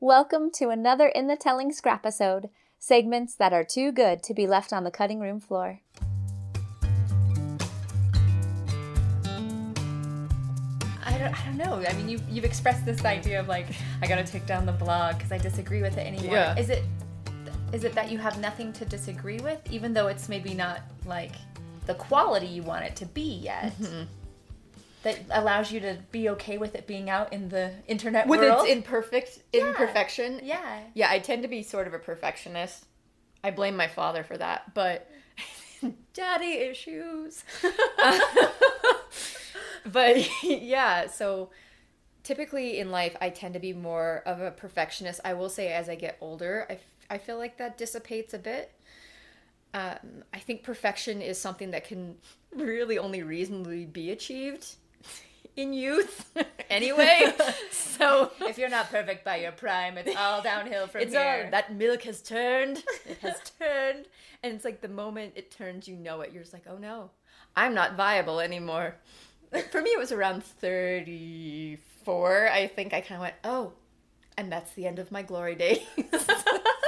Welcome to another In the Telling Scrap episode, segments that are too good to be left on the cutting room floor. I don't, I don't know. I mean, you, you've expressed this idea of like, I gotta take down the blog because I disagree with it anymore. Yeah. Is it is it that you have nothing to disagree with, even though it's maybe not like the quality you want it to be yet? Mm-hmm. That allows you to be okay with it being out in the internet world. With world. its imperfect imperfection. yeah. Yeah, I tend to be sort of a perfectionist. I blame my father for that, but daddy issues. but yeah, so typically in life, I tend to be more of a perfectionist. I will say as I get older, I, f- I feel like that dissipates a bit. Um, I think perfection is something that can really only reasonably be achieved in youth anyway. so If you're not perfect by your prime, it's all downhill from it's here. all that milk has turned. It has turned, and it's like the moment it turns, you know it. You're just like, oh no, I'm not viable anymore. For me, it was around 34. I think I kind of went, oh, and that's the end of my glory days.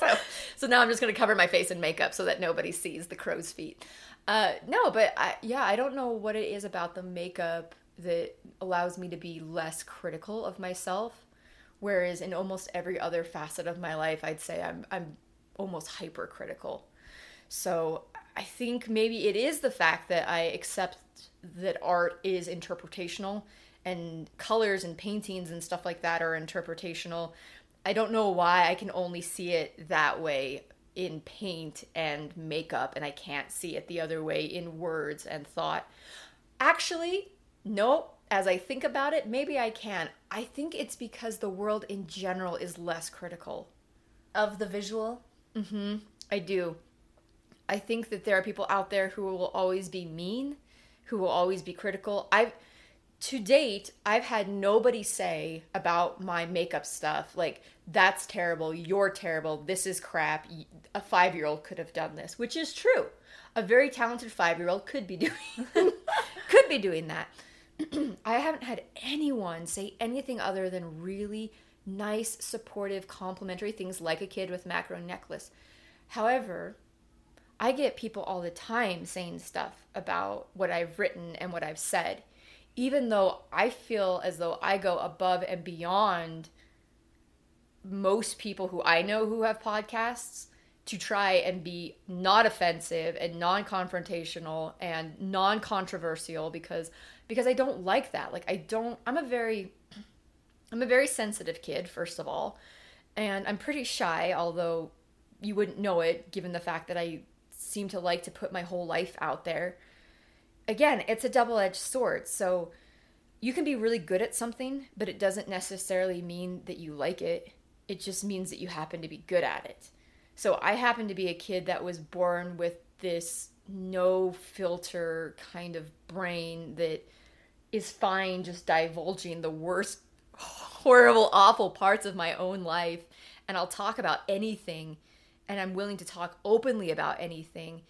so, so now I'm just gonna cover my face in makeup so that nobody sees the crow's feet. Uh, no, but I, yeah, I don't know what it is about the makeup that allows me to be less critical of myself. Whereas in almost every other facet of my life, I'd say I'm I'm almost hypercritical. So I think maybe it is the fact that I accept that art is interpretational and colors and paintings and stuff like that are interpretational. I don't know why I can only see it that way in paint and makeup and I can't see it the other way in words and thought. Actually, no, as I think about it, maybe I can. I think it's because the world in general is less critical. of the visual. Mm-hmm. I do. I think that there are people out there who will always be mean, who will always be critical. I've to date, I've had nobody say about my makeup stuff like that's terrible, you're terrible, this is crap. A 5-year-old could have done this, which is true. A very talented 5-year-old could be doing could be doing that. I haven't had anyone say anything other than really nice, supportive, complimentary things like a kid with macro necklace. However, I get people all the time saying stuff about what I've written and what I've said, even though I feel as though I go above and beyond most people who I know who have podcasts to try and be not offensive and non-confrontational and non-controversial because because I don't like that. Like I don't I'm a very I'm a very sensitive kid first of all, and I'm pretty shy although you wouldn't know it given the fact that I seem to like to put my whole life out there. Again, it's a double-edged sword. So you can be really good at something, but it doesn't necessarily mean that you like it. It just means that you happen to be good at it. So I happen to be a kid that was born with this no filter kind of brain that is fine just divulging the worst, horrible, awful parts of my own life. And I'll talk about anything, and I'm willing to talk openly about anything.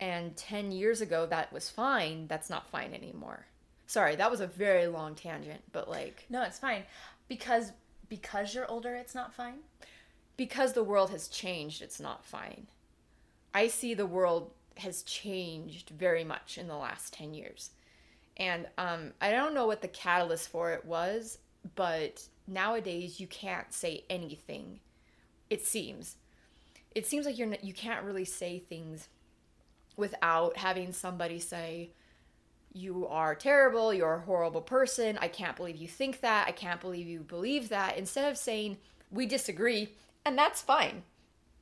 And 10 years ago, that was fine. That's not fine anymore. Sorry, that was a very long tangent, but like, No, it's fine. Because because you're older, it's not fine. because the world has changed, it's not fine. I see the world has changed very much in the last 10 years. And um, I don't know what the catalyst for it was, but nowadays you can't say anything. It seems. It seems like you're you can't really say things without having somebody say, you are terrible, you're a horrible person, I can't believe you think that, I can't believe you believe that, instead of saying, we disagree, and that's fine,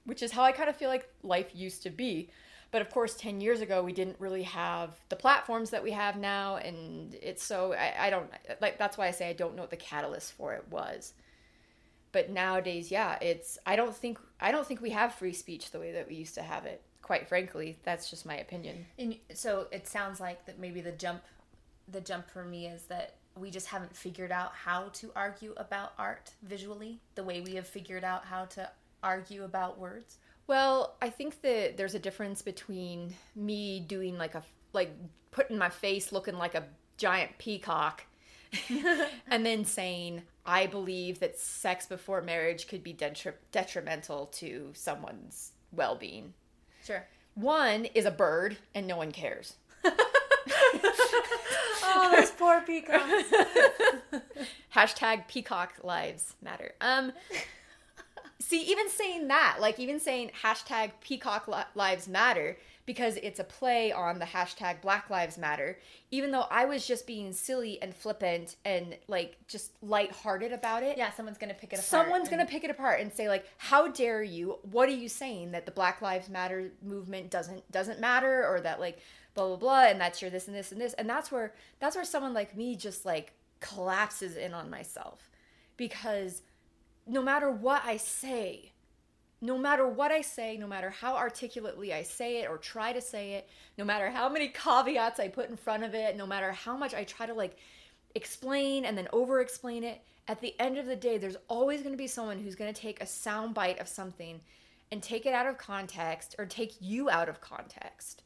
which is how I kind of feel like life used to be. But of course, 10 years ago, we didn't really have the platforms that we have now, and it's so, I, I don't, like, that's why I say I don't know what the catalyst for it was. But nowadays, yeah, it's, I don't think, I don't think we have free speech the way that we used to have it. Quite frankly, that's just my opinion. And so it sounds like that maybe the jump the jump for me is that we just haven't figured out how to argue about art visually the way we have figured out how to argue about words. Well, I think that there's a difference between me doing like a like putting my face looking like a giant peacock and then saying, I believe that sex before marriage could be detri- detrimental to someone's well being. Sure. One is a bird and no one cares. Oh, those poor peacocks. Hashtag peacock lives matter. Um, see, even saying that, like even saying hashtag peacock lives matter, because it's a play on the hashtag Black Lives Matter, even though I was just being silly and flippant and like just lighthearted about it. yeah, someone's gonna pick it apart. Someone's and- gonna pick it apart and say like, "How dare you? What are you saying that the Black Lives Matter movement doesn't doesn't matter, or that like blah blah blah, and that's your this and this and this?" And that's where that's where someone like me just like collapses in on myself, because no matter what I say, no matter what I say, no matter how articulately I say it or try to say it, no matter how many caveats I put in front of it, no matter how much I try to like explain and then over explain it, at the end of the day, there's always going to be someone who's going to take a sound bite of something and take it out of context or take you out of context.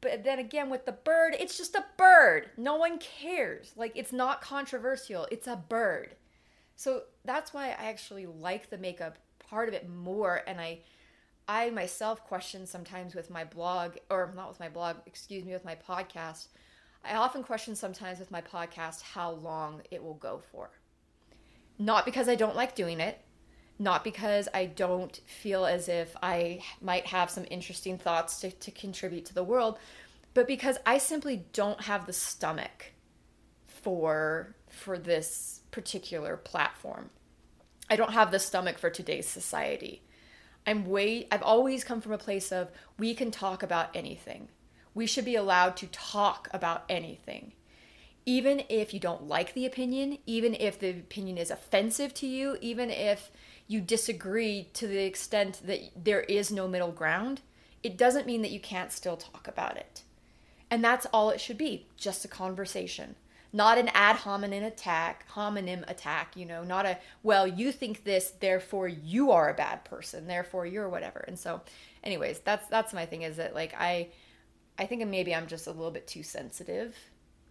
But then again, with the bird, it's just a bird. No one cares. Like, it's not controversial. It's a bird. So that's why I actually like the makeup part of it more. And I, I myself question sometimes with my blog, or not with my blog, excuse me, with my podcast. I often question sometimes with my podcast how long it will go for. Not because I don't like doing it, not because I don't feel as if I might have some interesting thoughts to, to contribute to the world, but because I simply don't have the stomach for for this particular platform. I don't have the stomach for today's society. I'm way I've always come from a place of we can talk about anything. We should be allowed to talk about anything. Even if you don't like the opinion, even if the opinion is offensive to you, even if you disagree to the extent that there is no middle ground, it doesn't mean that you can't still talk about it. And that's all it should be, just a conversation. Not an ad hominem attack, homonym attack, you know, not a, well, you think this, therefore you are a bad person, therefore you're whatever. And so, anyways, that's that's my thing is that like I I think maybe I'm just a little bit too sensitive.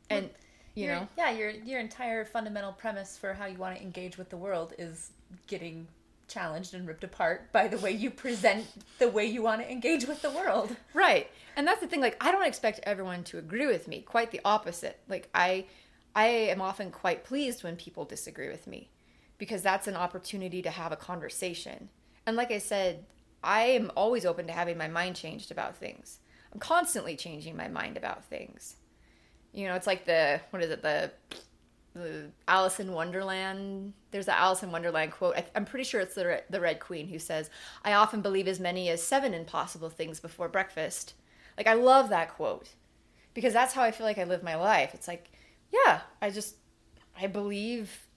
And you Your- know, yeah, your your entire fundamental premise for how you want to engage with the world is getting challenged and ripped apart by the way you present the way you want to engage with the world. Right. And that's the thing like I don't expect everyone to agree with me. Quite the opposite. Like I I am often quite pleased when people disagree with me because that's an opportunity to have a conversation. And like I said, I am always open to having my mind changed about things. I'm constantly changing my mind about things. You know, it's like the what is it the the Alice in Wonderland. There's the Alice in Wonderland quote. I, I'm pretty sure it's the the Red Queen who says, "I often believe as many as seven impossible things before breakfast." Like I love that quote because that's how I feel like I live my life. It's like, yeah, I just I believe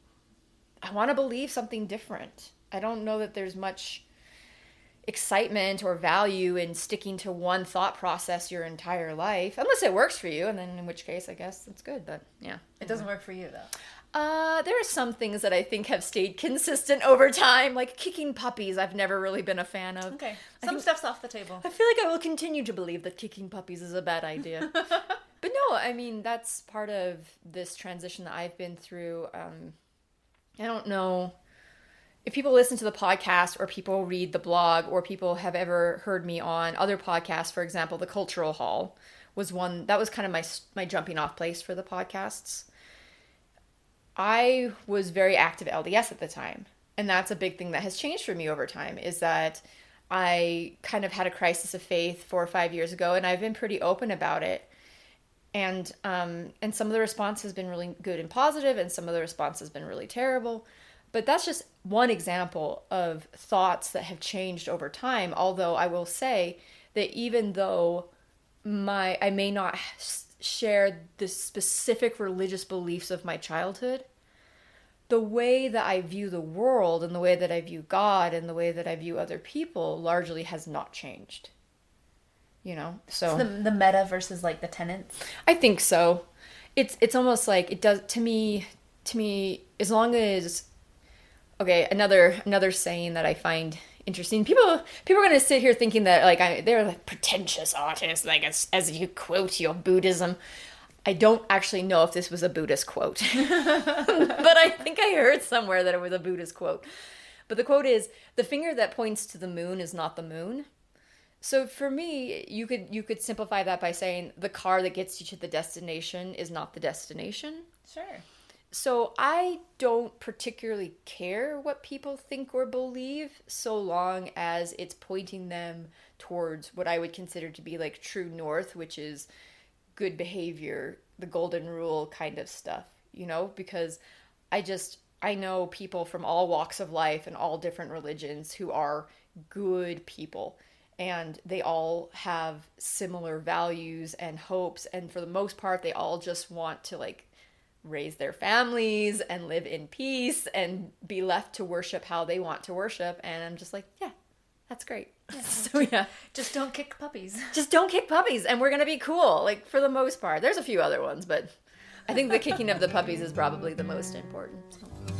I want to believe something different. I don't know that there's much excitement or value in sticking to one thought process your entire life unless it works for you and then in which case I guess that's good, but yeah. It doesn't work for you though. Uh, there are some things that I think have stayed consistent over time, like kicking puppies. I've never really been a fan of. Okay, some think- stuff's off the table. I feel like I will continue to believe that kicking puppies is a bad idea. but no, I mean that's part of this transition that I've been through. Um, I don't know if people listen to the podcast or people read the blog or people have ever heard me on other podcasts. For example, the Cultural Hall was one that was kind of my my jumping off place for the podcasts. I was very active LDS at the time. And that's a big thing that has changed for me over time is that I kind of had a crisis of faith four or five years ago and I've been pretty open about it. And um, and some of the response has been really good and positive, and some of the response has been really terrible. But that's just one example of thoughts that have changed over time. Although I will say that even though my I may not share the specific religious beliefs of my childhood, the way that I view the world and the way that I view God and the way that I view other people largely has not changed. You know, so The, the meta versus like the tenants. I think so. It's it's almost like it does to me. To me, as long as okay, another another saying that I find interesting. People people are gonna sit here thinking that like I, they're like pretentious artists, like as as you quote your Buddhism. I don't actually know if this was a Buddhist quote, but I think I heard somewhere that it was a Buddhist quote. But the quote is the finger that points to the moon is not the moon. So for me, you could you could simplify that by saying the car that gets you to the destination is not the destination. Sure. So I don't particularly care what people think or believe so long as it's pointing them towards what I would consider to be like true north, which is good behavior, the golden rule kind of stuff, you know, because I just I know people from all walks of life and all different religions who are good people and they all have similar values and hopes and for the most part they all just want to like raise their families and live in peace and be left to worship how they want to worship and I'm just like yeah that's great so yeah Just don't kick puppies. just don't kick puppies and we're gonna be cool like for the most part there's a few other ones but i think the kicking of the puppies is probably the most important so.